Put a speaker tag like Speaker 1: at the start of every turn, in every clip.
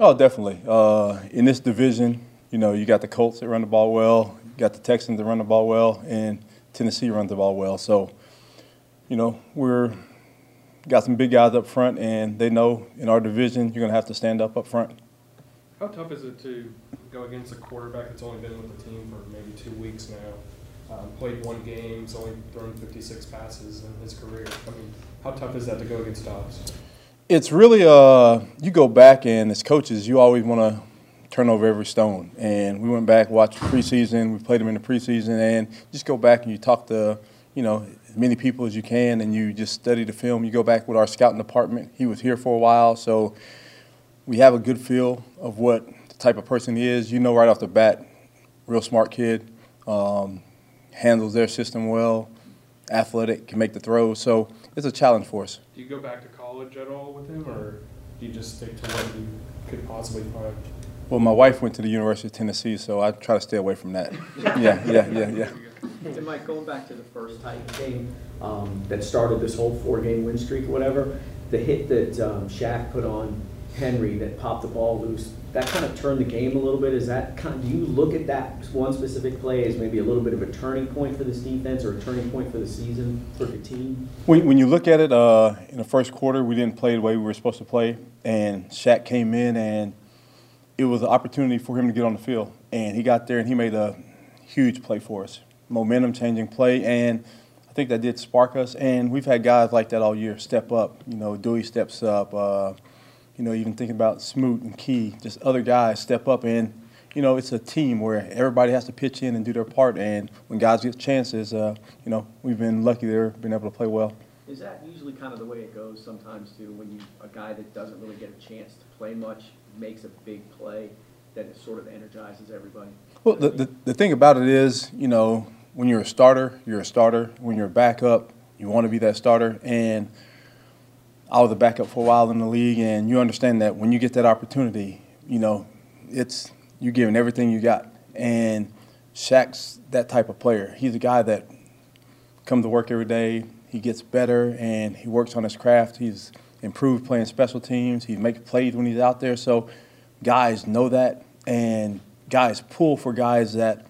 Speaker 1: Oh, definitely. Uh, in this division, you know, you got the Colts that run the ball well, you got the Texans that run the ball well, and Tennessee runs the ball well. So, you know, we're got some big guys up front, and they know in our division you're going to have to stand up up front.
Speaker 2: How tough is it to go against a quarterback that's only been with the team for maybe two weeks now? Um, played one game, he's only thrown 56 passes in his career. I mean, how tough is that to go against Dobbs?
Speaker 1: It's really uh, you go back and as coaches, you always want to turn over every stone. And we went back, watched preseason. We played them in the preseason, and just go back and you talk to you know as many people as you can, and you just study the film. You go back with our scouting department. He was here for a while, so we have a good feel of what the type of person he is. You know right off the bat, real smart kid, um, handles their system well, athletic, can make the throws. So it's a challenge for us.
Speaker 2: Do you go back to college at all with him, or do you just stick to what you could possibly find?
Speaker 1: Well, my wife went to the University of Tennessee, so I try to stay away from that. yeah, yeah, yeah, yeah.
Speaker 3: And Mike, going back to the first Titan game um, that started this whole four-game win streak or whatever, the hit that um, Shaq put on Henry that popped the ball loose, that kind of turned the game a little bit. Is that kind of, do you look at that one specific play as maybe a little bit of a turning point for this defense or a turning point for the season for the team?
Speaker 1: When, when you look at it, uh, in the first quarter, we didn't play the way we were supposed to play, and Shaq came in, and it was an opportunity for him to get on the field. And he got there, and he made a huge play for us, momentum changing play, and I think that did spark us. And we've had guys like that all year step up. You know, Dewey steps up. Uh, you know, even thinking about Smoot and Key, just other guys step up and, you know, it's a team where everybody has to pitch in and do their part. And when guys get chances, uh, you know, we've been lucky there, been able to play well.
Speaker 3: Is that usually kind of the way it goes sometimes too, when you, a guy that doesn't really get a chance to play much makes a big play, that it sort of energizes everybody?
Speaker 1: Well, the, the, the thing about it is, you know, when you're a starter, you're a starter. When you're a backup, you want to be that starter. And I was a backup for a while in the league, and you understand that when you get that opportunity, you know, it's you're giving everything you got. And Shaq's that type of player. He's a guy that comes to work every day. He gets better, and he works on his craft. He's improved playing special teams. He makes plays when he's out there. So guys know that, and guys pull for guys that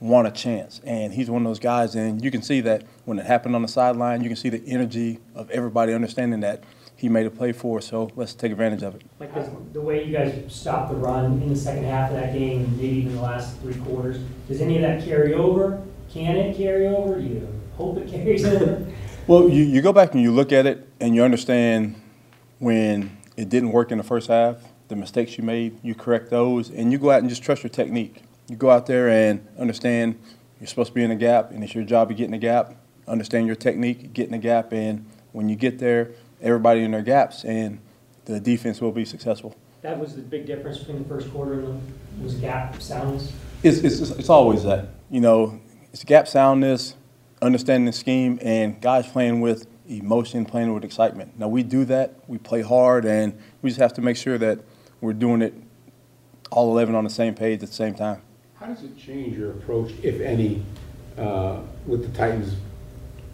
Speaker 1: want a chance. And he's one of those guys, and you can see that when it happened on the sideline, you can see the energy of everybody understanding that he made a play for us, so let's take advantage of it.
Speaker 4: Like the, the way you guys stopped the run in the second half of that game, and maybe even the last three quarters, does any of that carry over? Can it carry over? You hope it carries over?
Speaker 1: Well, you, you go back and you look at it, and you understand when it didn't work in the first half, the mistakes you made, you correct those, and you go out and just trust your technique. You go out there and understand you're supposed to be in a gap, and it's your job to get in the gap. Understand your technique, get in the gap, and when you get there, everybody in their gaps, and the defense will be successful.
Speaker 4: That was the big difference between the first quarter and the, was gap soundness?
Speaker 1: It's, it's, it's always that. You know, it's gap soundness, understanding the scheme, and guys playing with emotion, playing with excitement. Now, we do that. We play hard, and we just have to make sure that we're doing it all 11 on the same page at the same time.
Speaker 5: How does it change your approach, if any, uh, with the Titans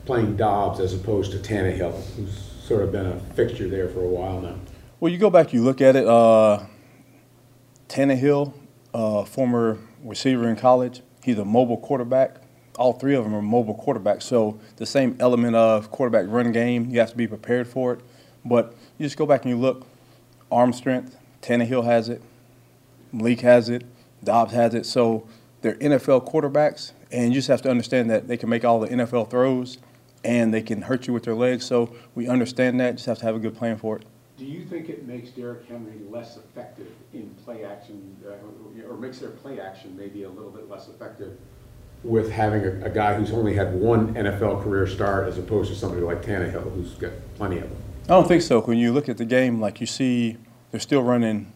Speaker 5: playing Dobbs as opposed to Tannehill, who's sort of been a fixture there for a while now?
Speaker 1: Well, you go back, you look at it. Uh, Tannehill, uh, former receiver in college, he's a mobile quarterback. All three of them are mobile quarterbacks. So the same element of quarterback run game, you have to be prepared for it. But you just go back and you look, arm strength, Tannehill has it, Malik has it, Dobbs has it. So they're NFL quarterbacks, and you just have to understand that they can make all the NFL throws and they can hurt you with their legs. So we understand that. Just have to have a good plan for it.
Speaker 5: Do you think it makes Derrick Henry less effective in play action, uh, or makes their play action maybe a little bit less effective with having a, a, guy who's only had one NFL career start as opposed to somebody like Tannehill who's got plenty of them?
Speaker 1: I don't think so. When you look at the game, like you see, they're still running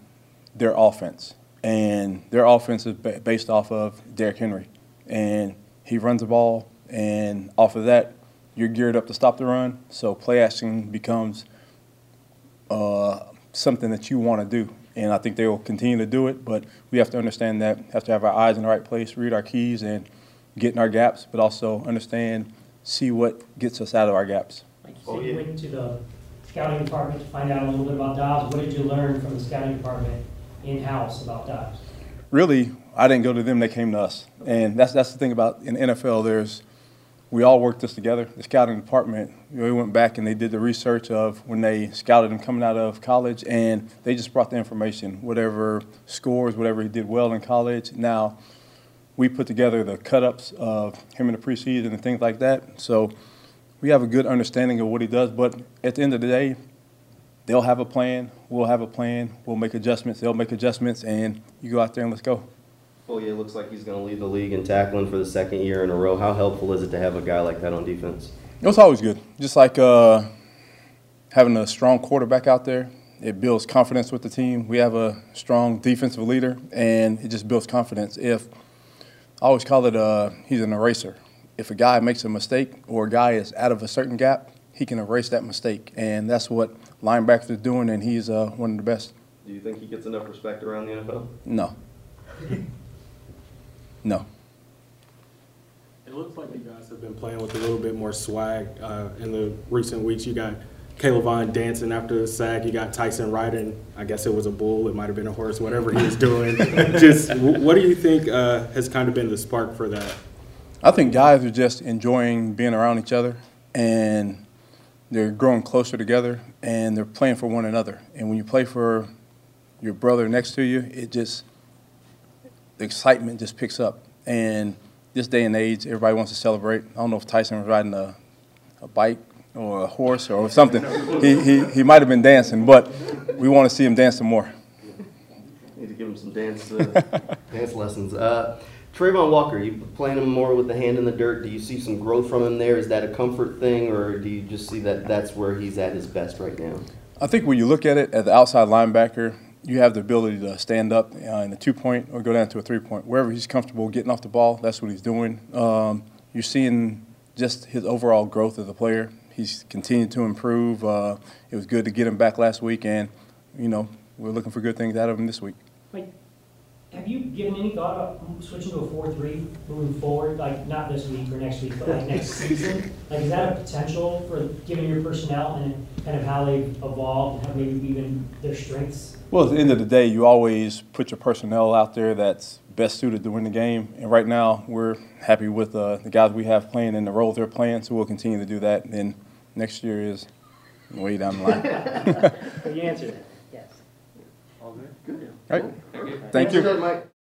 Speaker 1: their offense, and their offense is based off of Derrick Henry, and he runs the ball, and off of that, you're geared up to stop the run. So play action becomes uh, something that you want to do. And I think they will continue to do it, but we have to understand that, have to have our eyes in the right place, read our keys, and get in our gaps, but also understand, see what gets us out of our gaps.
Speaker 4: Like you said, oh, yeah. you went to the scouting department to find out a little bit about Dobbs. What did you learn from the scouting department in-house about that?
Speaker 1: really, I didn't go to them; they came to us, and that's that's the thing about in NFL. There's we all worked this together. The scouting department, we went back and they did the research of when they scouted him coming out of college, and they just brought the information, whatever scores, whatever he did well in college. Now, we put together the cut-ups of him in the preseason and things like that. So we have a good understanding of what he does. But at the end of the day, they'll have a plan. We'll have a plan. We'll make adjustments. They'll make adjustments, and you go out there and let's go.
Speaker 6: Foye looks like he's going to lead the league in tackling for the second year in a row. How helpful is it to have a guy like that on defense?
Speaker 1: It's always good. Just like uh, having a strong quarterback out there, it builds confidence with the team. We have a strong defensive leader, and it just builds confidence. If I always call it, uh, he's an eraser. If a guy makes a mistake or a guy is out of a certain gap, he can erase that mistake, and that's what linebackers are doing. And he's uh, one of the best.
Speaker 6: Do you think he gets enough respect around the NFL?
Speaker 1: No, no.
Speaker 7: It looks like you guys have been playing with a little bit more swag uh, in the recent weeks. You got Caleb Vaughn dancing after the sack. You got Tyson riding. I guess it was a bull. It might have been a horse. Whatever he was doing. just what do you think uh, has kind of been the spark for that?
Speaker 1: I think guys are just enjoying being around each other and they're growing closer together and they're playing for one another. And when you play for your brother next to you, it just, the excitement just picks up. And this day and age, everybody wants to celebrate. I don't know if Tyson was riding a, a bike or a horse or something. he, he, he might have been dancing, but we want to see him dancing more.
Speaker 6: Need to give him some dance uh, dance lessons. Uh, Travon Walker, you playing him more with the hand in the dirt. Do you see some growth from him there? Is that a comfort thing, or do you just see that that's where he's at his best right now?
Speaker 1: I think when you look at it at the outside linebacker, you have the ability to stand up uh, in a two point or go down to a three point. Wherever he's comfortable getting off the ball, that's what he's doing. Um, you're seeing just his overall growth as a player. He's continued to improve. Uh, it was good to get him back last week, and, you know, we're looking for good things out of him this week.
Speaker 4: Like, have you given any thought about switching to a four-three moving forward, like, not this week or next week, but like next season? Like, is that a potential for, given your personnel and kind of how they've evolved and how maybe even their strengths?
Speaker 1: Well, at the end of the day, you always put your personnel out there that's best suited to win the game. And right now, we're happy with uh, the guys we have playing and the roles they're playing, so we'll continue to do that. And then next year is way down the line.
Speaker 4: But you answered it, yes.
Speaker 1: All right. Thank you.
Speaker 6: Mike.